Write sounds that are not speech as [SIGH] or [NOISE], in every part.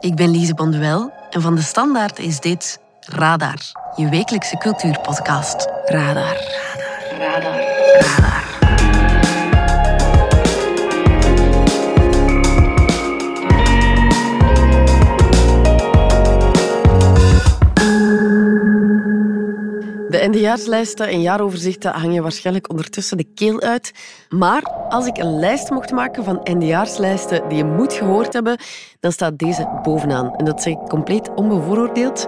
Ik ben Lise Bonduel en van de Standaard is dit Radar, je wekelijkse cultuurpodcast. Radar. Radar. Radar. Radar. De NDjaarslijsten en jaaroverzichten hangen waarschijnlijk ondertussen de keel uit. Maar als ik een lijst mocht maken van NDjaarslijsten die je moet gehoord hebben, dan staat deze bovenaan. En dat zeg ik compleet onbevooroordeeld.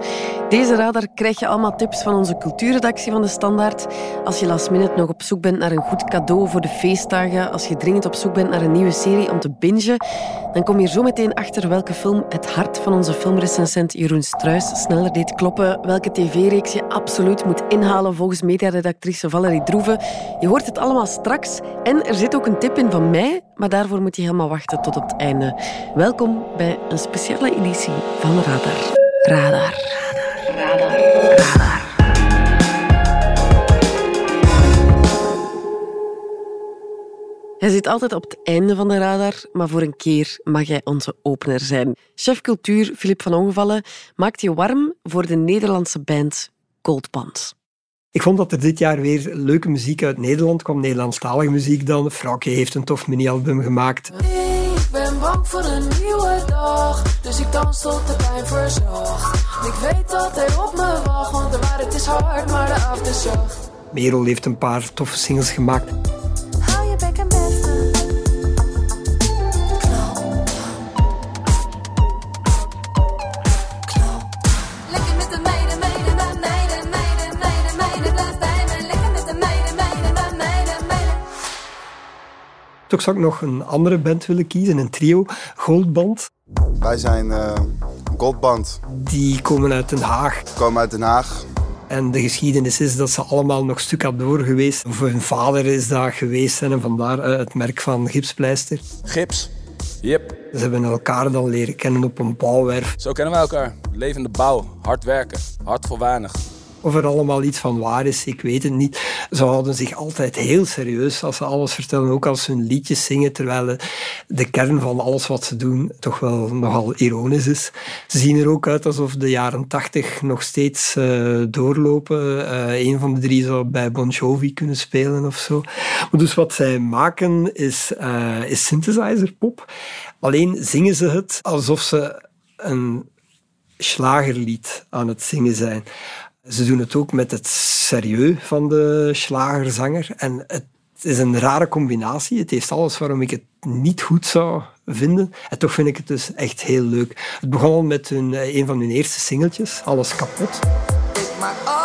Deze radar krijg je allemaal tips van onze cultuurredactie van de Standaard. Als je last minute nog op zoek bent naar een goed cadeau voor de feestdagen, als je dringend op zoek bent naar een nieuwe serie om te bingen, dan kom je zo meteen achter welke film het hart van onze filmrecensent Jeroen Struis sneller deed kloppen, welke tv-reeks je absoluut moet inhalen volgens mediaredactrice Valerie Droeven. Je hoort het allemaal straks. En er zit ook een tip in van mij, maar daarvoor moet je helemaal wachten tot het einde. Welkom een speciale editie van Radar. Radar. Radar. Radar. Radar. Hij zit altijd op het einde van de radar, maar voor een keer mag hij onze opener zijn. Chef cultuur Filip van Ongevallen maakt je warm voor de Nederlandse band Goldband. Ik vond dat er dit jaar weer leuke muziek uit Nederland kwam, Nederlandstalige muziek dan. Frauke heeft een tof mini-album gemaakt. Bang voor een nieuwe dag, dus ik dans tot de pijn verzag. Ik weet dat hij op me wacht, want de waarheid is hard, maar de avond is zacht. Merel heeft een paar toffe singles gemaakt. Hou je bek en Toch zou ik nog een andere band willen kiezen, een trio, Goldband. Wij zijn eh Goldband. Die komen uit Den Haag. We komen uit Den Haag. En de geschiedenis is dat ze allemaal nog stucadoor geweest. Of hun vader is daar geweest en vandaar eh, het merk van gipspleister. Gips. Yep, Ze hebben elkaar dan leren kennen op een bouwwerf. zo kennen we elkaar. Levende bouw, hard werken, hard voor weinig. Of er allemaal iets van waar is, ik weet het niet. Ze houden zich altijd heel serieus als ze alles vertellen, ook als ze hun liedjes zingen, terwijl de- kern van alles wat ze doen toch wel nogal ironisch is. Ze zien er ook uit alsof de jaren tachtig nog steeds eh, doorlopen. Eh een van de drie zou bij Bon Jovi kunnen spelen of zo. Maar dus wat zij maken is, eh is synthesizerpop. Alleen zingen ze het alsof ze een slagerlied aan het zingen zijn. Ze doen het ook met het serieus van de slagerzanger. En het is een rare combinatie. Het heeft alles waarom ik het niet goed zou vinden. En toch vind ik het dus echt heel leuk. Het begon al met eh, een van hun eerste singeltjes, Alles kapot. Kapot,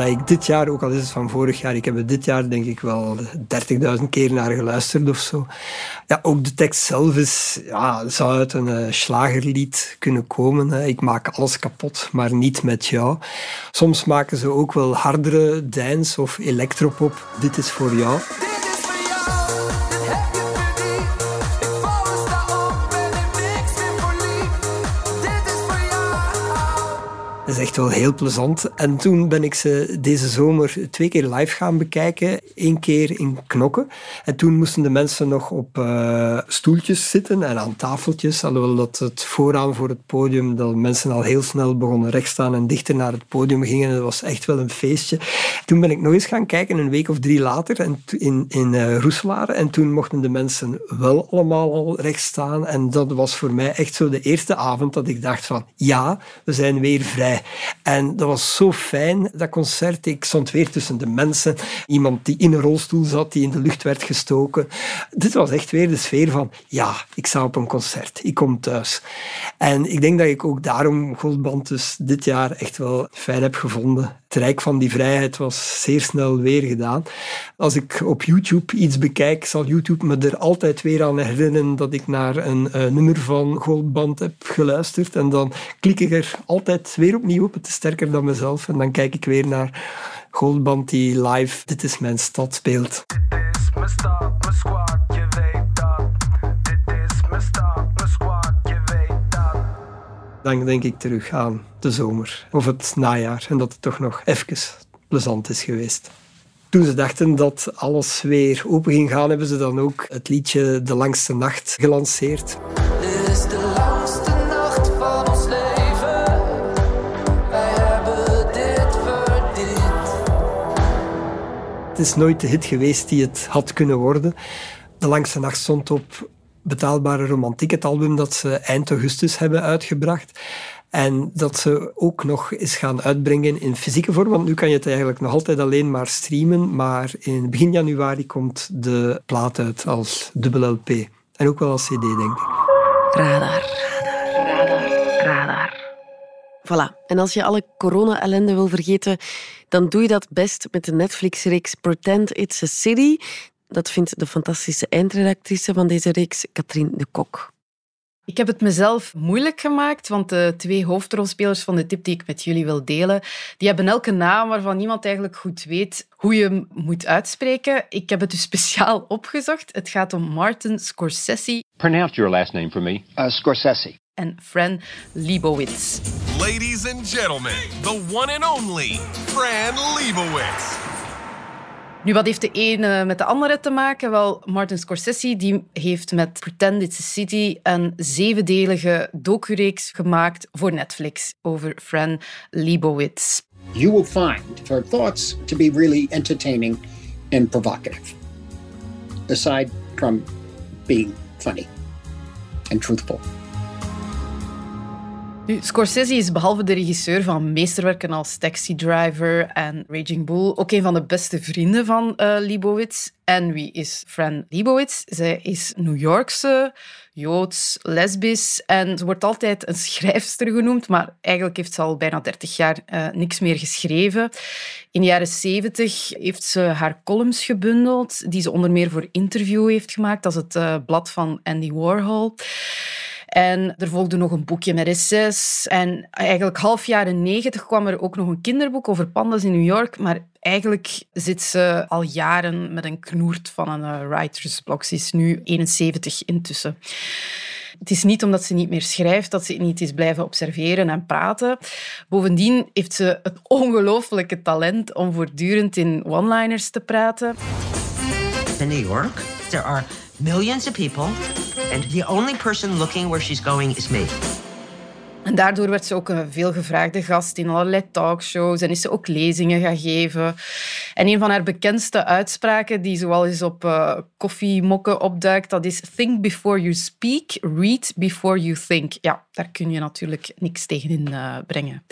Dat ik dit jaar, ook al is het van vorig jaar, ik heb het dit jaar denk ik wel 30.000 keer naar geluisterd of zo. Ja, ook de tekst zelf is, ja, zou uit een eh, slagerlied kunnen komen. Hè. Ik maak alles kapot, maar niet met jou. Soms maken ze ook wel hardere dance of electropop. Dit is voor jou, Dat is echt wel heel plezant. En toen ben ik ze deze zomer twee keer live gaan bekijken. Eén keer in Knokken. En toen moesten de mensen nog op eh, stoeltjes zitten en aan tafeltjes. Alhoewel dat het vooraan voor het podium, dat mensen al heel snel begonnen rechtstaan en dichter naar het podium gingen. Dat was echt wel een feestje. Toen ben ik nog eens gaan kijken, een week of drie later, in, in eh, Roeselaar. En toen mochten de mensen wel allemaal al recht staan. En dat was voor mij echt zo de eerste avond dat ik dacht van, ja, we zijn weer vrij. En dat was zo fijn, dat concert. Ik stond weer tussen de mensen. Iemand die in een rolstoel zat, die in de lucht werd gestoken. Dit was echt weer de sfeer van, ja, ik sta op een concert. Ik kom thuis. En ik denk dat ik ook daarom Goldband dus dit jaar echt wel fijn heb gevonden. Het Rijk van die Vrijheid was zeer snel weer gedaan. Als ik op YouTube iets bekijk, zal YouTube me er altijd weer aan herinneren dat ik naar een eh, nummer van Goldband heb geluisterd. En dan klik ik er altijd weer opnieuw op. Het is sterker dan mezelf. En dan kijk ik weer naar Goldband die live Dit is mijn stad speelt. Dit is mijn stad, mijn squad, je weet dat. Dit is mijn stad, mijn squad, je weet dat. Dan denk ik terug aan de zomer of het najaar. En dat het toch nog even plezant is geweest. Toen ze dachten dat alles weer open ging gaan, hebben ze dan ook het liedje De Langste Nacht gelanceerd. Dit is de is nooit de hit geweest die het had kunnen worden. De Langste Nacht stond op Betaalbare Romantiek, het album dat ze eind augustus hebben uitgebracht. En dat ze ook nog eens gaan uitbrengen in fysieke vorm, want nu kan je het eigenlijk nog altijd alleen maar streamen. Maar in begin januari komt de plaat uit als dubbel LP. En ook wel als CD, denk ik. Radar. Voilà. En als je alle corona-ellende wil vergeten, dan doe je dat best met de Netflix-reeks Pretend It's a City. Dat vindt de fantastische eindredactrice van deze reeks, Katrien de Kok. Ik heb het mezelf moeilijk gemaakt, want de twee hoofdrolspelers van de tip die ik met jullie wil delen, die hebben elke naam waarvan niemand eigenlijk goed weet hoe je hem moet uitspreken. Ik heb het dus [LAUGHS] speciaal opgezocht. Het gaat om Martin Scorsese Pronounce your last name for me. Uh, Scorsese. En Fran Lebowitz. Ladies and gentlemen, the one and only Fran Lebowitz. Nu, wat heeft de ene met de andere te maken? Wel, Martin Scorsese die heeft met Pretend It's a City een zevendelige docureeks gemaakt voor Netflix over Fran Lebowitz. You will find her thoughts to be really entertaining and provocative, aside from being funny and truthful. Scorsese is behalve de regisseur van meesterwerken als Taxi Driver en Raging Bull ook een van de beste vrienden van Lebowitz. En wie is Fran Lebowitz? Zij is New Yorkse, Joods, lesbisch en ze wordt altijd een schrijfster genoemd, maar eigenlijk heeft ze al bijna 30 jaar eh, niks meer geschreven. In de jaren 70 heeft ze haar columns gebundeld, die ze onder meer voor Interview heeft gemaakt. Is het eh, blad van Andy Warhol. En er volgde nog een boekje met essays. En eigenlijk half jaren negentig kwam er ook nog een kinderboek over pandas in New York. Maar eigenlijk zit ze al jaren met een knoert van een eh, writersblok. Ze is nu 71 intussen. Het is niet omdat ze niet meer schrijft dat ze niet is blijven observeren en praten. Bovendien heeft ze het [LAUGHS] ongelooflijke talent om voortdurend in one-liners te praten. in New York. There are millions of people, and the only person looking where she's going is me. En daardoor werd ze ook een veelgevraagde gast in allerlei talkshows en is ze ook lezingen gaan geven. En een van haar bekendste uitspraken, die zoal eens op eh, koffiemokken opduikt, dat is think before you speak, read before you think. Ja, daar kun je natuurlijk niks tegen in eh, brengen.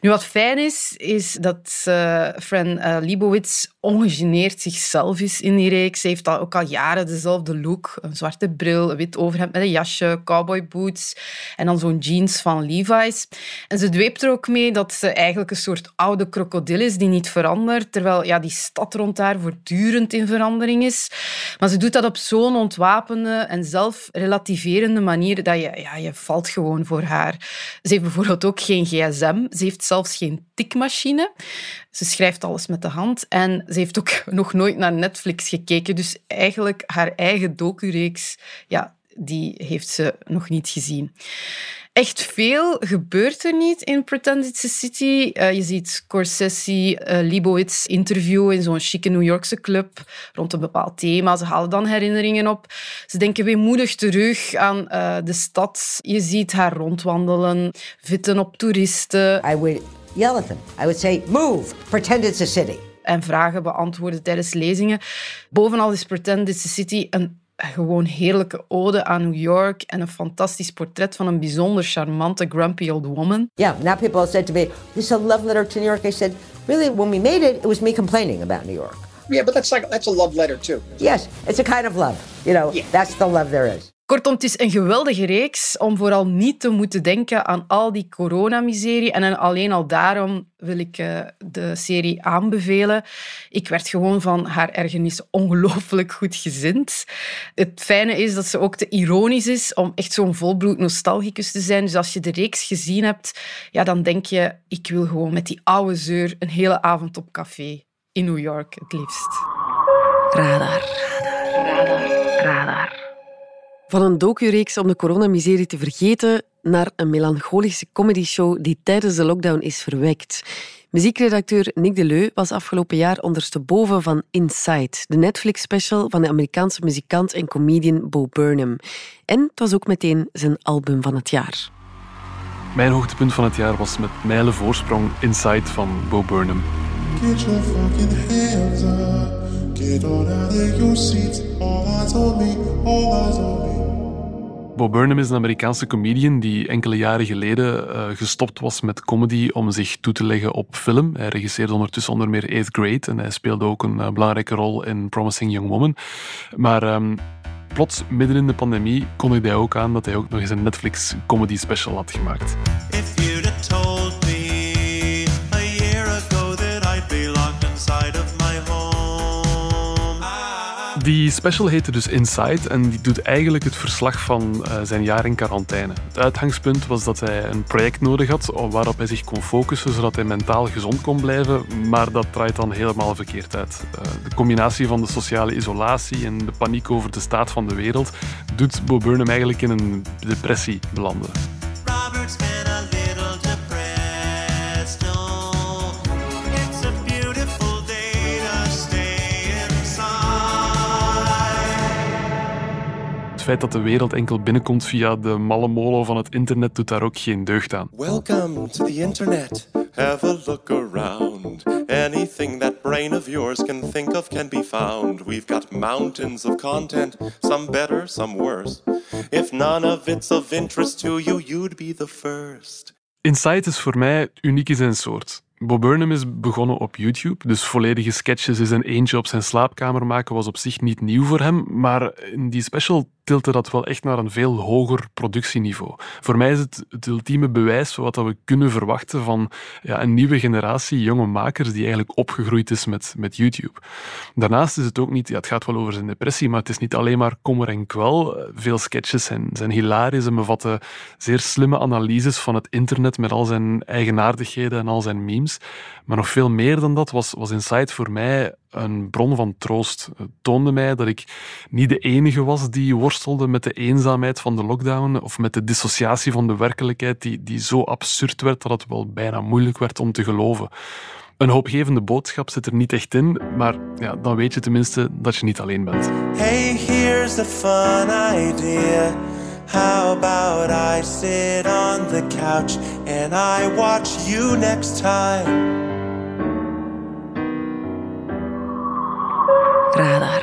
Nu, wat fijn is, is dat eh, Fran Lebowitz ongegeneerd zichzelf is in die reeks. Ze heeft al, ook al jaren dezelfde look. Een zwarte bril, een wit overhemd met een jasje, cowboyboots en dan zo'n jeans van Levi's. En ze dweept er ook mee dat ze eigenlijk een soort oude krokodil is die niet verandert, terwijl ja, die stad rond haar voortdurend in verandering is. Maar ze doet dat op zo'n ontwapende en zelfrelativerende manier dat je, ja, je valt gewoon voor haar. Ze heeft bijvoorbeeld ook geen gsm. Ze heeft zelfs geen tikmachine. Ze schrijft alles met de hand. En ze heeft ook [LAUGHS] nog nooit naar Netflix gekeken. Dus eigenlijk haar eigen docureeks, ja, die heeft ze nog niet gezien. Echt veel gebeurt er niet in Pretend It's a City. Eh, je ziet Scorsese, eh Lebowitz interviewen in zo'n chique New Yorkse club rond een bepaald thema. Ze halen dan herinneringen op. Ze denken weemoedig terug aan eh, de stad. Je ziet haar rondwandelen, vitten op toeristen. I would yell at them. I would say, move, pretend it's a city. en vragen beantwoorden tijdens lezingen. Bovenal is Pretend It's a City een gewoon heerlijke ode aan New York en een fantastisch portret van een bijzonder charmante grumpy old woman. Yeah, now people have said to me, this is a love letter to New York. I said, really, when we made it, it was me complaining about New York. Yeah, but that's like that's a love letter too. Yes, it's a kind of love. You know, Yeah. that's the love there is. Kortom, het is een geweldige reeks om vooral niet te moeten denken aan al die coronamiserie. En alleen al daarom wil ik eh, de serie aanbevelen. Ik werd gewoon van haar ergernis ongelooflijk goed gezind. Het fijne is dat ze ook te ironisch is om echt zo'n volbloed nostalgicus te zijn. Dus als je de reeks gezien hebt, ja, dan denk je, ik wil gewoon met die oude zeur een hele avond op café in New York het liefst. Radar. Radar. Van een docureeks om de coronamiserie te vergeten naar een melancholische comedyshow die tijdens de lockdown is verwekt. Muziekredacteur Nick Deleu was afgelopen jaar ondersteboven van Inside, de Netflix-special van de Amerikaanse muzikant en comedian Bo Burnham. En het was ook meteen zijn album van het jaar. Mijn hoogtepunt van het jaar was met mijlen voorsprong Inside van Bo Burnham. Get your fucking hands up. Get on out of your seats. All eyes on me. All eyes on me. Bo Burnham is een Amerikaanse comedian die enkele jaren geleden uh, gestopt was met comedy om zich toe te leggen op film. Hij regisseerde ondertussen onder meer Eighth Grade en hij speelde ook een uh, belangrijke rol in Promising Young Woman. Maar um, plots, midden in de pandemie, kondigde hij ook aan dat hij ook nog eens een Netflix comedy special had gemaakt. Die special heette dus Inside en die doet eigenlijk het verslag van uh, zijn jaar in quarantaine. Het uitgangspunt was dat hij een project nodig had waarop hij zich kon focussen zodat hij mentaal gezond kon blijven, maar dat draait dan helemaal verkeerd uit. Uh, de combinatie van de sociale isolatie en de paniek over de staat van de wereld doet Bo Burnham eigenlijk in een depressie belanden. Feit dat de wereld enkel binnenkomt via de malle molen van het internet doet daar ook geen deugd aan. Welcome to the internet. Have a look around. Anything that brain of yours can think of can be found. We've got mountains of content, some better, some worse. If none of it's of interest to you, you'd be the first. Inside is voor mij uniek in zijn soort. Bob Burnham is begonnen op YouTube, dus volledige sketches in zijn eentje op zijn slaapkamer maken was op zich niet nieuw voor hem, maar in die special tiltte dat wel echt naar een veel hoger productieniveau. Voor mij is het het ultieme bewijs wat we kunnen verwachten van ja, een nieuwe generatie jonge makers die eigenlijk opgegroeid is met, met YouTube. Daarnaast is het ook niet, ja, het gaat wel over zijn depressie, maar het is niet alleen maar kommer en kwel. Veel sketches zijn, zijn hilarisch en bevatten zeer slimme analyses van het internet met al zijn eigenaardigheden en al zijn memes. Maar nog veel meer dan dat was, was Inside voor mij een bron van troost. Het toonde mij dat ik niet de enige was die worstelde met de eenzaamheid van de lockdown of met de dissociatie van de werkelijkheid die, die zo absurd werd dat het wel bijna moeilijk werd om te geloven. Een hoopgevende boodschap zit er niet echt in, maar ja, dan weet je tenminste dat je niet alleen bent. Hey, here's the fun idea. How about I sit on the couch and I watch you next time? Radar.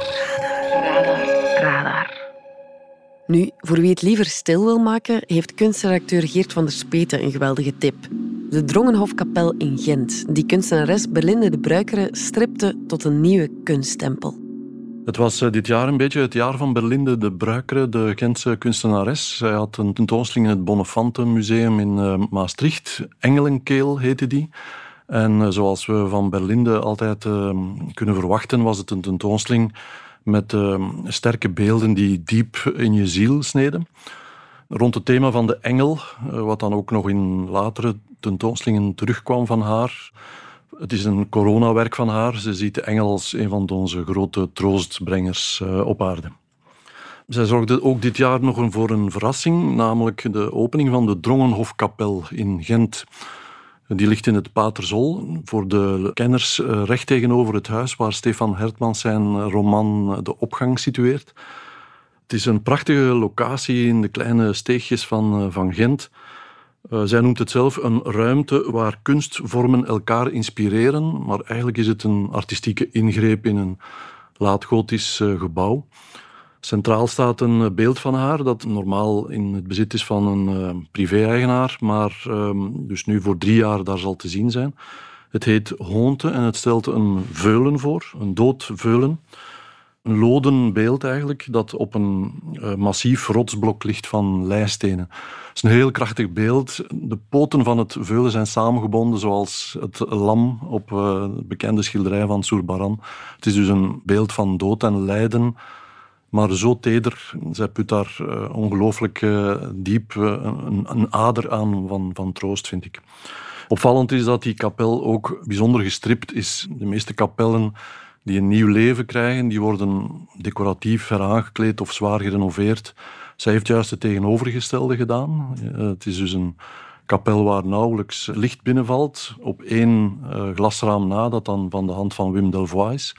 Radar. Radar. Nu, voor wie het liever stil wil maken, heeft kunstredacteur Geert van der Speten een geweldige tip. De Drongenhofkapel in Gent, die kunstenares Berlinde de Bruikere stripte tot een nieuwe kunsttempel. Het was eh, dit jaar een beetje het jaar van Berlinde de Bruikere, de Gentse kunstenares. Zij had een tentoonstelling in het Bonnefante Museum in uh, Maastricht. Engelenkeel heette die. En uh, zoals we van Berlinde altijd uh, kunnen verwachten, was het een tentoonstelling met uh, sterke beelden die diep in je ziel sneden. Rond het thema van de engel, wat dan ook nog in latere tentoonstellingen terugkwam van haar. Het is een coronawerk van haar. Ze ziet de engel als een van onze grote troostbrengers op aarde. Zij zorgde ook dit jaar nog voor een verrassing, namelijk de opening van de Drongenhofkapel in Gent. Die ligt in het Paterzol, voor de kenners recht tegenover het huis waar Stefan Hertmans zijn roman De Opgang situeert. Het is een prachtige locatie in de kleine steegjes van, van Gent. Zij noemt het zelf een ruimte waar kunstvormen elkaar inspireren, maar eigenlijk is het een artistieke ingreep in een laatgotisch gebouw. Centraal staat een beeld van haar dat normaal in het bezit is van een uh, privé-eigenaar, maar um, dus nu voor drie jaar daar zal te zien zijn. Het heet Hoonte en het stelt een veulen voor, een dood veulen. Een loden beeld eigenlijk, dat op een uh, massief rotsblok ligt van leistenen. Het is een heel krachtig beeld. De poten van het veulen zijn samengebonden zoals het lam op uh, het bekende schilderij van Soerbaran. Het is dus een beeld van dood en lijden, maar zo teder. Zij put daar uh, ongelooflijk uh, diep uh, een, een, ader aan van, van troost, vind ik. Opvallend is dat die kapel ook bijzonder gestript is. De meeste kapellen die een nieuw leven krijgen, die worden decoratief heraangekleed of zwaar gerenoveerd. Zij heeft juist het tegenovergestelde gedaan. Het is dus een kapel waar nauwelijks licht binnenvalt. Op één glasraam na, dat dan van de hand van Wim Delvoye is.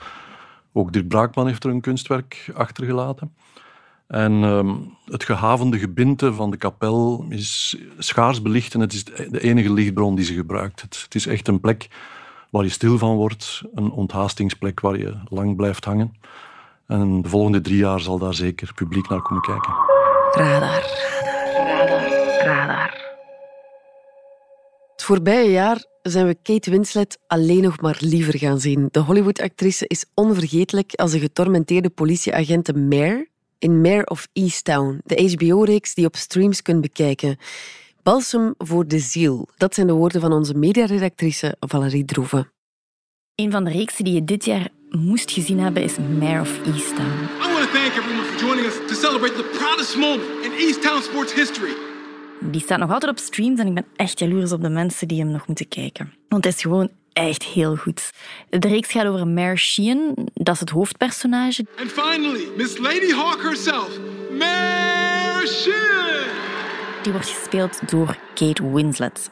Ook Dirk Braakman heeft er een kunstwerk achtergelaten. En um, het gehavende gebinte van de kapel is schaars belicht en het is de enige lichtbron die ze gebruikt. Het, het is echt een plek waar je stil van wordt, een onthaastingsplek waar je lang blijft hangen. En de volgende drie jaar zal daar zeker publiek naar komen kijken. Radar. Radar. Radar. Het voorbije jaar zijn we Kate Winslet alleen nog maar liever gaan zien. De Hollywood-actrice is onvergetelijk als een getormenteerde politieagent Mare in Mare of Easttown, de HBO-reeks die op streams kunt bekijken. Balsem voor de ziel, dat zijn de woorden van onze mediaredactrice Valerie Droeven. Een van de reeksen die je dit jaar moest gezien hebben is Mare of Easttown. I want to thank everyone for joining us to celebrate the proudest moment in Easttown sports history. Die staat nog altijd op streams en ik ben echt jaloers op de mensen die hem nog moeten kijken. Want het is gewoon echt heel goed. De reeks gaat over Mare Sheehan, dat is het hoofdpersonage. And finally, Miss Lady Hawk herself, Mare Sheehan. Die wordt gespeeld door Kate Winslet.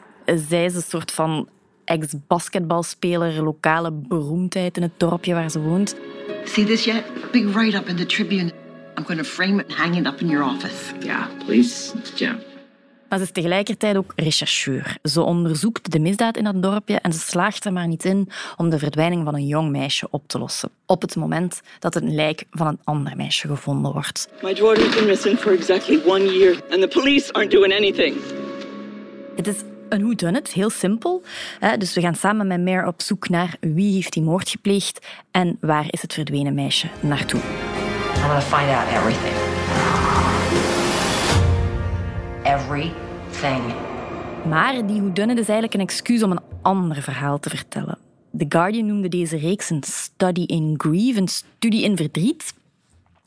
Zij is een soort van ex-basketbalspeler, lokale beroemdheid in het dorpje waar ze woont. See this yet? Big write-up in the Tribune. I'm going to frame it and hang it up in your office. Yeah, please, Jim. Maar ze is tegelijkertijd ook rechercheur. Ze onderzoekt de misdaad in dat dorpje en ze slaagt er maar niet in om de verdwijning van een jong meisje op te lossen. Op het moment dat een lijk van een ander meisje gevonden wordt. My daughter's been missing for exactly one year and the police aren't doing anything. Het is een whodunit, heel simpel. Dus we gaan samen met Mare op zoek naar wie heeft die moord gepleegd en waar is het verdwenen meisje naartoe. I'm gonna find out everything. Maar die whodunit is eigenlijk een excuus om een ander verhaal te vertellen. The Guardian noemde deze reeks een study in grief, een studie in verdriet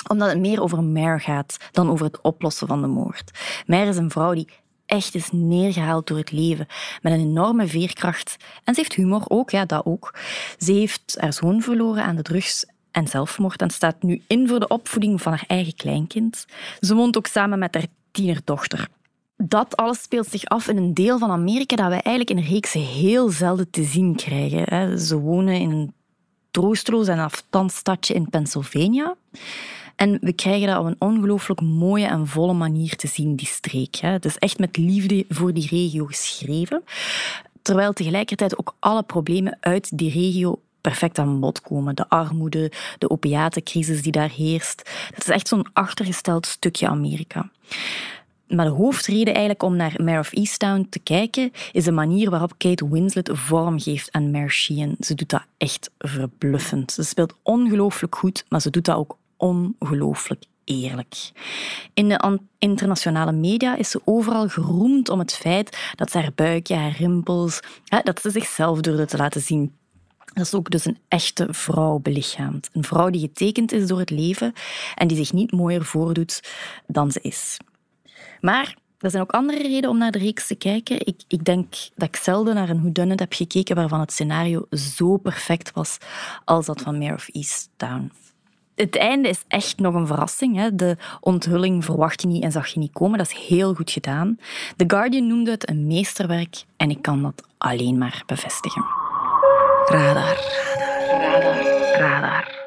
omdat het meer over Mare gaat dan over het oplossen van de moord. Mare is een vrouw die echt is neergehaald door het leven, met een enorme veerkracht. En ze heeft humor ook, ja, dat ook. Ze heeft haar zoon verloren aan de drugs en zelfmoord en staat nu in voor de opvoeding van haar eigen kleinkind. Ze woont ook samen met haar tienerdochter. Dat alles speelt zich af in een deel van Amerika dat wij eigenlijk in reeksen heel zelden te zien krijgen. Ze wonen in een troosteloos en afstandstadje in Pennsylvania. En we krijgen dat op een ongelooflijk mooie en volle manier te zien, die streek. Het is echt met liefde voor die regio geschreven. Terwijl tegelijkertijd ook alle problemen uit die regio perfect aan bod komen. De armoede, de opiatencrisis die daar heerst. Het is echt zo'n achtergesteld stukje Amerika. Maar de hoofdreden eigenlijk om naar Mare of Easttown te kijken is de manier waarop Kate Winslet vorm geeft aan Mare Sheehan. Ze doet dat echt verbluffend. Ze speelt ongelooflijk goed, maar ze doet dat ook ongelooflijk eerlijk. In de internationale media is ze overal geroemd om het feit dat ze haar buikje, haar rimpels, dat ze zichzelf durfde te laten zien. Dat is ook dus een echte vrouw belichaamd. Een vrouw die getekend is door het leven en die zich niet mooier voordoet dan ze is. Maar er zijn ook andere redenen om naar de reeks te kijken. Ik, ik denk dat ik zelden naar een whodunit heb gekeken waarvan het scenario zo perfect was als dat van Mare of Easttown het einde is echt nog een verrassing. Hè. De onthulling verwacht je niet en zag je niet komen. Dat is heel goed gedaan. The Guardian noemde het een meesterwerk en ik kan dat alleen maar bevestigen. Radar. Radar. Radar.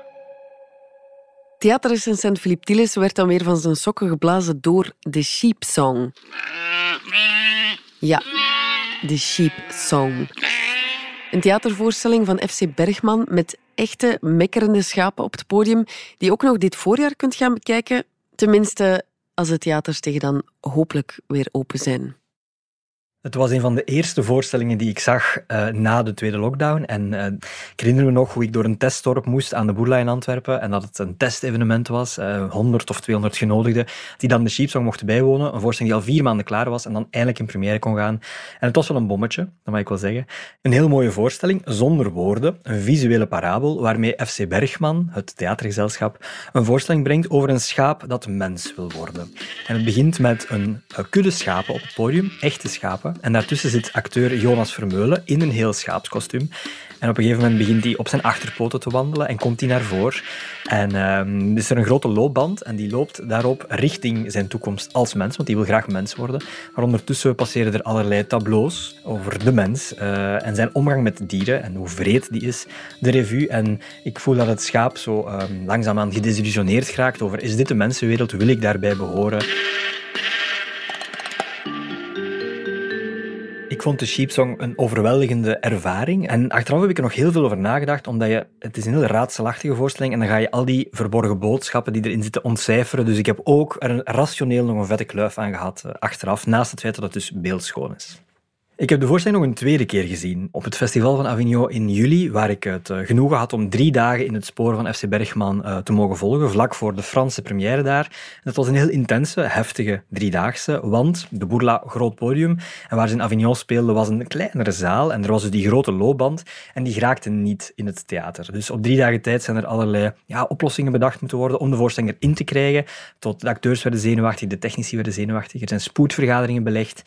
Theaterrecensent Philippe Tillis werd dan weer van zijn sokken geblazen door de Sheep Song. Ja, de Sheep Song. Een theatervoorstelling van FC Bergman met echte mekkerende schapen op het podium, die ook nog dit voorjaar kunt gaan bekijken. Tenminste, als de theaters tegen dan hopelijk weer open zijn. Het was een van de eerste voorstellingen die ik zag uh, na de tweede lockdown. En uh, ik herinner me nog hoe ik door een testdorp moest aan de Boerla in Antwerpen. En dat het een testevenement was. Uh, eh, 100 of 200 genodigden die dan de Sheepsong mochten bijwonen. Een voorstelling die al vier maanden klaar was en dan eindelijk in première kon gaan. En het was wel een bommetje, dat mag ik wel zeggen. Een heel mooie voorstelling, zonder woorden. Een visuele parabel waarmee FC Bergman, het theatergezelschap, een voorstelling brengt over een schaap dat mens wil worden. En het begint met een kudde schapen op het podium, echte schapen En daartussen zit acteur Jonas Vermeulen in een heel schaapskostuum. En op een gegeven moment begint hij op zijn achterpoten te wandelen en komt hij naar voren. En um, is er een grote loopband en die loopt daarop richting zijn toekomst als mens, want hij wil graag mens worden. Maar ondertussen passeren er allerlei tableaus over de mens uh, en zijn omgang met dieren en hoe vreed die is, de revue. En ik voel dat het schaap zo um, langzaamaan gedesillusioneerd geraakt over is dit de mensenwereld, wil ik daarbij behoren? Vond de Sheep Song een overweldigende ervaring. En achteraf heb ik er nog heel veel over nagedacht, omdat je, het is een heel raadselachtige voorstelling en dan ga je al die verborgen boodschappen die erin zitten ontcijferen. Dus ik heb ook er rationeel nog een vette kluif aan gehad eh, achteraf, naast het feit dat het dus beeldschoon is. Ik heb de voorstelling nog een tweede keer gezien op het Festival van Avignon in juli, waar ik het eh, genoegen had om drie dagen in het spoor van FC Bergman uh, te mogen volgen, vlak voor de Franse première daar. Dat was een heel intense, heftige driedaagse, want de Bourla groot podium en waar ze in Avignon speelden was een kleinere zaal en er was dus die grote loopband en die geraakte niet in het theater. Dus op drie dagen tijd zijn er allerlei ja, oplossingen bedacht moeten worden om de voorstelling erin te krijgen. Tot de acteurs werden zenuwachtig, de technici werden zenuwachtig, er zijn spoedvergaderingen belegd.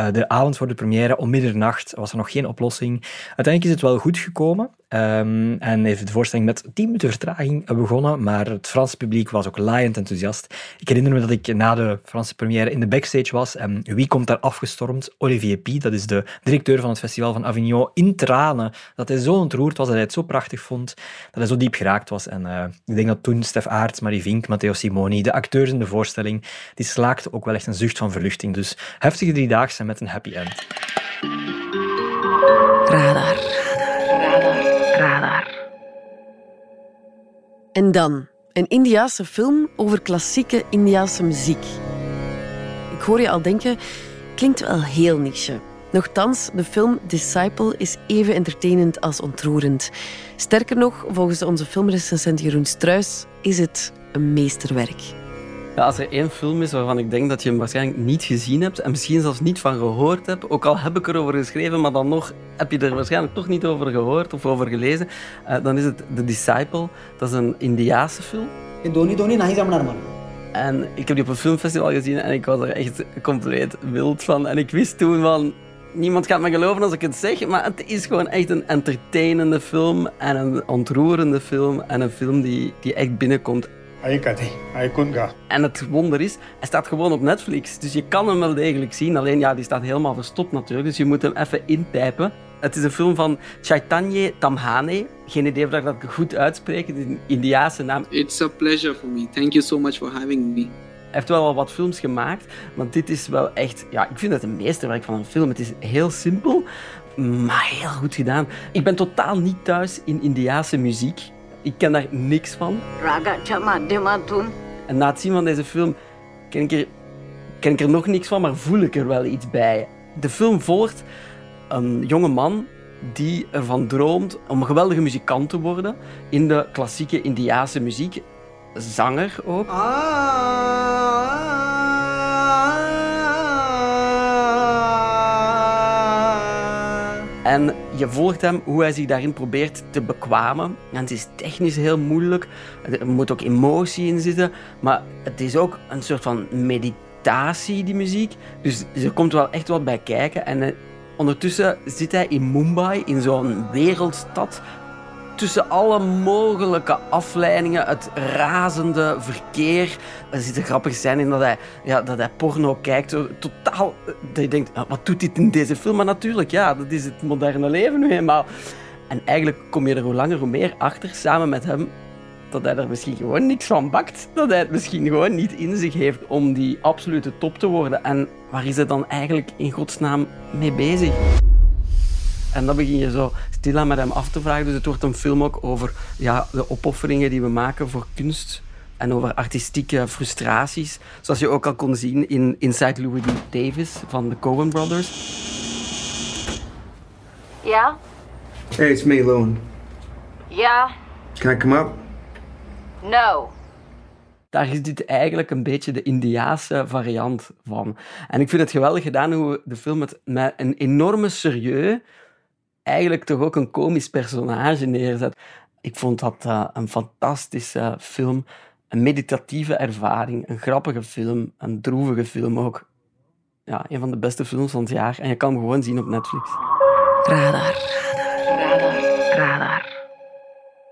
Uh, de avond voor de première om middernacht was er nog geen oplossing. Uiteindelijk is het wel goed gekomen. Um, en heeft de voorstelling met 10 minuten vertraging begonnen, maar het Franse publiek was ook laaiend enthousiast. Ik herinner me dat ik na de Franse première in de backstage was en wie komt daar afgestormd? Olivier Pie, dat is de directeur van het festival van Avignon, in tranen. Dat hij zo ontroerd was, dat hij het zo prachtig vond, dat hij zo diep geraakt was. En uh, ik denk dat toen Stef Aerts, Marie Vink, Matteo Simoni, de acteurs in de voorstelling, die slaakten ook wel echt een zucht van verluchting. Dus heftige driedaagse met een happy end. Radar. En dan een Indiaanse film over klassieke Indiaanse muziek. Ik hoor je al denken, klinkt wel heel niche. Nochtans, de film Disciple is even entertainend als ontroerend. Sterker nog, volgens onze filmrecensent Jeroen Struis is het een meesterwerk. Ja, als er één film is waarvan ik denk dat je hem waarschijnlijk niet gezien hebt en misschien zelfs niet van gehoord hebt, ook al heb ik erover geschreven, maar dan nog heb je er waarschijnlijk toch niet over gehoord of over gelezen, uh, dan is het The Disciple. Dat is een Indiaanse film. Doni Doni nahi man. En ik heb die op een filmfestival gezien en ik was er echt compleet wild van. En ik wist toen van, niemand gaat me geloven als ik het zeg, maar het is gewoon echt een entertainende film en een ontroerende film en een film die, die echt binnenkomt. En het wonder is, hij staat gewoon op Netflix. Dus je kan hem wel degelijk zien. Alleen ja, die staat helemaal verstopt natuurlijk. Dus je moet hem even intypen. Het is een film van Chaitanya Tamhane. Geen idee of ik dat goed uitspreek. Het is een Indiaanse naam. It's a pleasure for me. Thank you so much for having me. Hij heeft wel al wat films gemaakt, maar dit is wel echt... Ja, ik vind het een meesterwerk van een film. Het is heel simpel, maar heel goed gedaan. Ik ben totaal niet thuis in Indiaanse muziek. Ik ken daar niks van. En na het zien van deze film ken ik, er, ken ik er nog niks van, maar voel ik er wel iets bij. De film volgt een jonge man die ervan droomt om een geweldige muzikant te worden in de klassieke Indiaanse muziek. Zanger ook. En je volgt hem hoe hij zich daarin probeert te bekwamen. En het is technisch heel moeilijk. Er moet ook emotie in zitten. Maar het is ook een soort van meditatie, die muziek. Dus er komt wel echt wat bij kijken. En ondertussen zit hij in Mumbai, in zo'n wereldstad tussen alle mogelijke afleidingen, het razende verkeer. Er zit een grappige scène in dat hij, ja, dat hij porno kijkt. Totaal, dat je denkt, wat doet dit in deze film? Maar natuurlijk, ja, dat is het moderne leven nu eenmaal. En eigenlijk kom je er hoe langer hoe meer achter, samen met hem, dat hij er misschien gewoon niks van bakt. Dat hij het misschien gewoon niet in zich heeft om die absolute top te worden. En waar is hij dan eigenlijk in godsnaam mee bezig? En dan begin je zo stilaan met hem af te vragen. Dus het wordt een film ook over ja, de opofferingen die we maken voor kunst. En over artistieke frustraties. Zoals je ook al kon zien in Inside Louis D. Davis van de Coen Brothers. Ja? Hey, it's me, Loon. Ja? Can I come up? No. Daar is dit eigenlijk een beetje de Indiaanse variant van. En ik vind het geweldig gedaan hoe de film het met een enorme serieus eigenlijk toch ook een komisch personage neerzet. Ik vond dat uh, een fantastische film, een meditatieve ervaring, een grappige film, een droevige film ook. ja, een van de beste films van het jaar. En je kan hem gewoon zien op Netflix. Radar. Radar. Radar.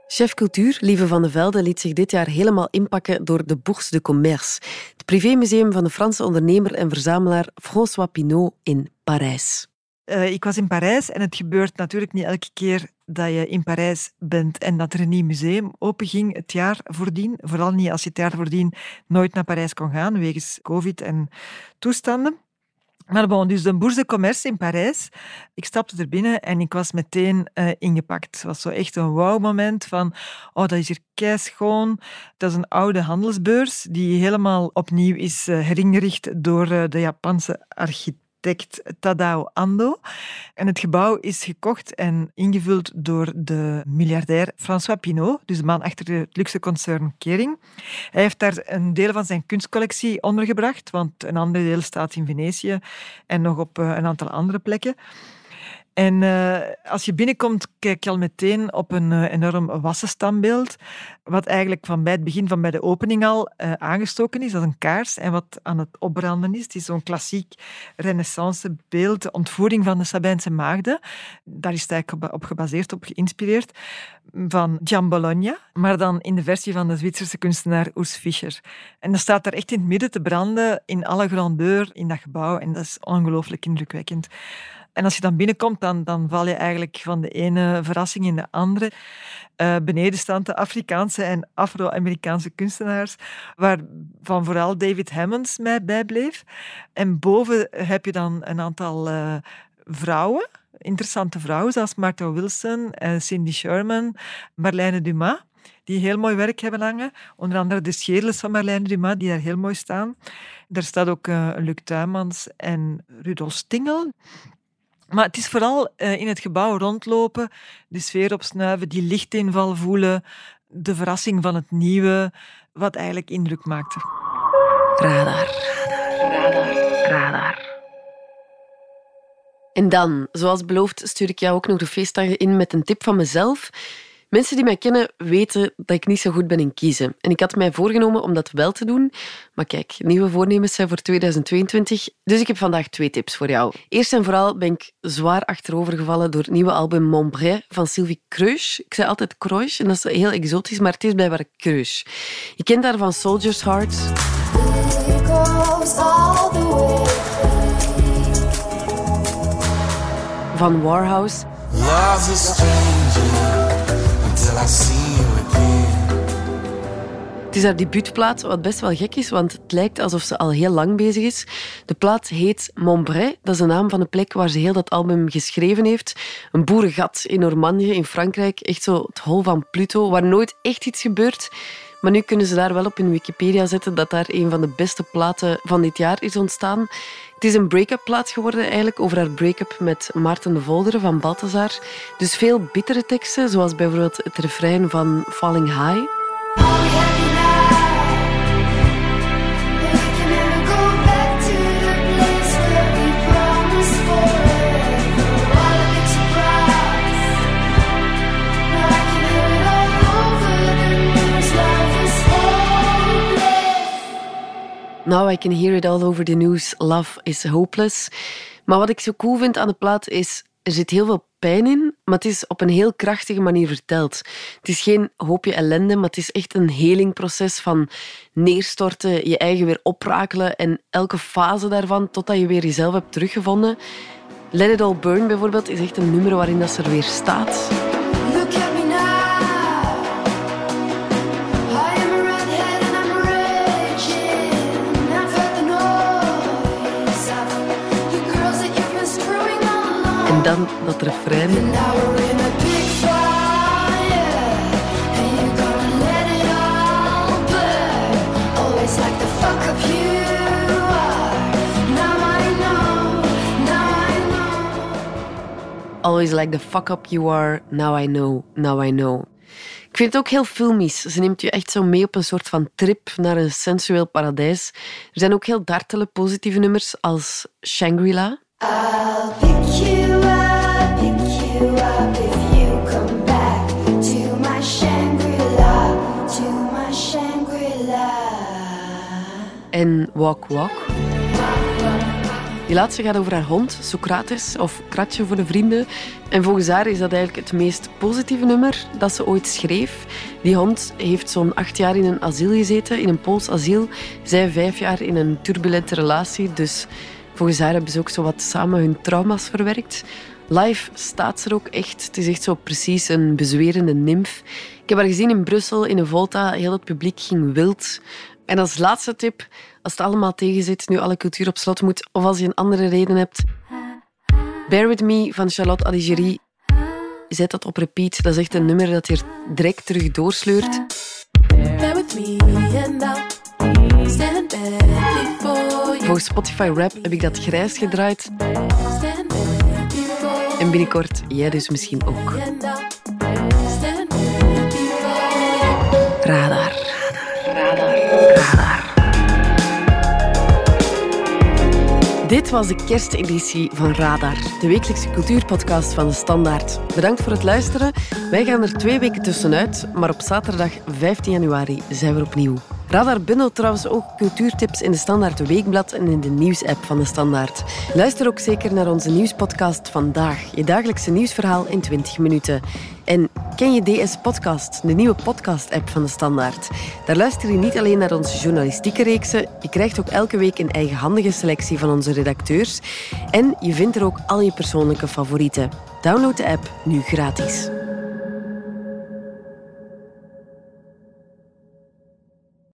Chef cultuur, Lieve van de Velde, liet zich dit jaar helemaal inpakken door de Bourse de Commerce, het privémuseum van de Franse ondernemer en verzamelaar François Pinault in Parijs. Uh, ik was in Parijs en het gebeurt natuurlijk niet elke keer dat je in Parijs bent en dat er een nieuw museum openging het jaar voordien. Vooral niet als je het jaar voordien nooit naar Parijs kon gaan, wegens covid en toestanden. Maar bon, dus de Bourse de Commerce in Parijs. Ik stapte er binnen en ik was meteen uh, ingepakt. Het was zo echt een wow-moment van, oh, dat is hier keischoon. Dat is een oude handelsbeurs die helemaal opnieuw is uh, heringericht door de Japanse architect Tadao Ando. En het gebouw is gekocht en ingevuld door de miljardair François Pinault, dus de man achter het luxe concern Kering. Hij heeft daar een deel van zijn kunstcollectie ondergebracht, want een ander deel staat in Venetië en nog op eh, een aantal andere plekken. En uh, als je binnenkomt, kijk je al meteen op een uh, enorm wassenstandbeeld, wat eigenlijk van bij het begin, van bij de opening al, uh, aangestoken is als een kaars en wat aan het opbranden is. Het is zo'n klassiek renaissance beeld, de ontvoering van de Sabijnse maagden. Daar is het eigenlijk op gebaseerd, op geïnspireerd, van Gian Bologna, maar dan in de versie van de Zwitserse kunstenaar Urs Fischer. En dat staat daar echt in het midden te branden, in alle grandeur, in dat gebouw. En dat is ongelooflijk indrukwekkend. En als je dan binnenkomt, dan, dan val je eigenlijk van de ene verrassing in de andere. Uh, beneden staan de Afrikaanse en Afro-Amerikaanse kunstenaars, waarvan vooral David Hammonds mij bijbleef. En boven heb je dan een aantal uh, vrouwen, interessante vrouwen, zoals Martha Wilson, Cindy Sherman, Marlène Dumas die heel mooi werk hebben hangen. Onder andere de Scheerles van Marlène Dumas, die daar heel mooi staan. Daar staat ook uh, Luc Tuymans en Rudolf Stingel. Maar het is vooral uh, in het gebouw rondlopen, de sfeer opsnuiven, die lichtinval voelen, de verrassing van het nieuwe, wat eigenlijk indruk maakte. Radar. Radar. Radar. En dan, zoals beloofd, stuur ik jou ook nog de feestdagen in met een tip van mezelf. Mensen die mij kennen weten dat ik niet zo goed ben in kiezen. En ik had mij voorgenomen om dat wel te doen. Maar kijk, nieuwe voornemens zijn voor 2022. Dus ik heb vandaag twee tips voor jou. Eerst en vooral ben ik zwaar achterovergevallen door het nieuwe album Montbray van Sylvie Kreusch. Ik zei altijd Kreusch en dat is heel exotisch, maar het is blijkbaar Kreusch. Je kent haar van Soldier's Heart. Van Warhouse. Het is haar debuutplaat, wat best wel gek is, want het lijkt alsof ze al heel lang bezig is. De plaat heet Montbray, dat is de naam van de plek waar ze heel dat album geschreven heeft. Een boerengat in Normandië, in Frankrijk. Echt zo het hol van Pluto, waar nooit echt iets gebeurt. Maar nu kunnen ze daar wel op in Wikipedia zetten dat daar een van de beste platen van dit jaar is ontstaan. Het is een break-up plaat geworden eigenlijk over haar break-up met Maarten de Volderen van Balthazar. Dus veel bittere teksten, zoals bijvoorbeeld het refrein van Falling High. Now I can hear it all over the news. Love is hopeless. Maar wat ik zo cool vind aan de plaat is, er zit heel veel pijn in, maar het is op een heel krachtige manier verteld. Het is geen hoopje ellende, maar het is echt een helingproces van neerstorten, je eigen weer oprakelen en elke fase daarvan totdat je weer jezelf hebt teruggevonden. Let It All Burn bijvoorbeeld is echt een nummer waarin dat ze er weer staat. Dan dat refrein. Always like the fuck up you are, now I know, now I know. Ik vind het ook heel filmisch. Ze neemt je echt zo mee op een soort van trip naar een sensueel paradijs. Er zijn ook heel dartele positieve nummers als Shangri-La. I'll pick you En Walk Walk. Die laatste gaat over haar hond, Socrates, of Kratje voor de vrienden. En volgens haar is dat eigenlijk het meest positieve nummer dat ze ooit schreef. Die hond heeft zo'n acht jaar in een asiel gezeten, in een Pools asiel. Zij vijf jaar in een turbulente relatie, dus volgens haar hebben ze ook zo wat samen hun trauma's verwerkt. Live staat ze er ook echt. Het is echt zo precies een bezwerende nimf. Ik heb haar gezien in Brussel, in een Volta. Heel het publiek ging wild. En als laatste tip, als het allemaal tegenzit, nu alle cultuur op slot moet, of als je een andere reden hebt, Bear With Me van Charlotte Aligéry, zet dat op repeat. Dat is echt een nummer dat je direct terug doorsleurt. Bear with me and I'll stand. Volgens Spotify Rap heb ik dat grijs gedraaid. En binnenkort jij dus misschien ook. Radar. Radar. Radar. Dit was de kersteditie van Radar, de wekelijkse cultuurpodcast van de Standaard. Bedankt voor het luisteren. Wij gaan er twee weken tussenuit, maar op zaterdag 15 januari zijn we opnieuw. Radar bundelt trouwens ook cultuurtips in de Standaard Weekblad en in de nieuwsapp van de Standaard. Luister ook zeker naar onze nieuwspodcast Vandaag, je dagelijkse nieuwsverhaal in 20 minuten. En ken je DS Podcast, de nieuwe podcast-app van de Standaard? Daar luister je niet alleen naar onze journalistieke reeksen, je krijgt ook elke week een eigenhandige selectie van onze redacteurs en je vindt er ook al je persoonlijke favorieten. Download de app nu gratis.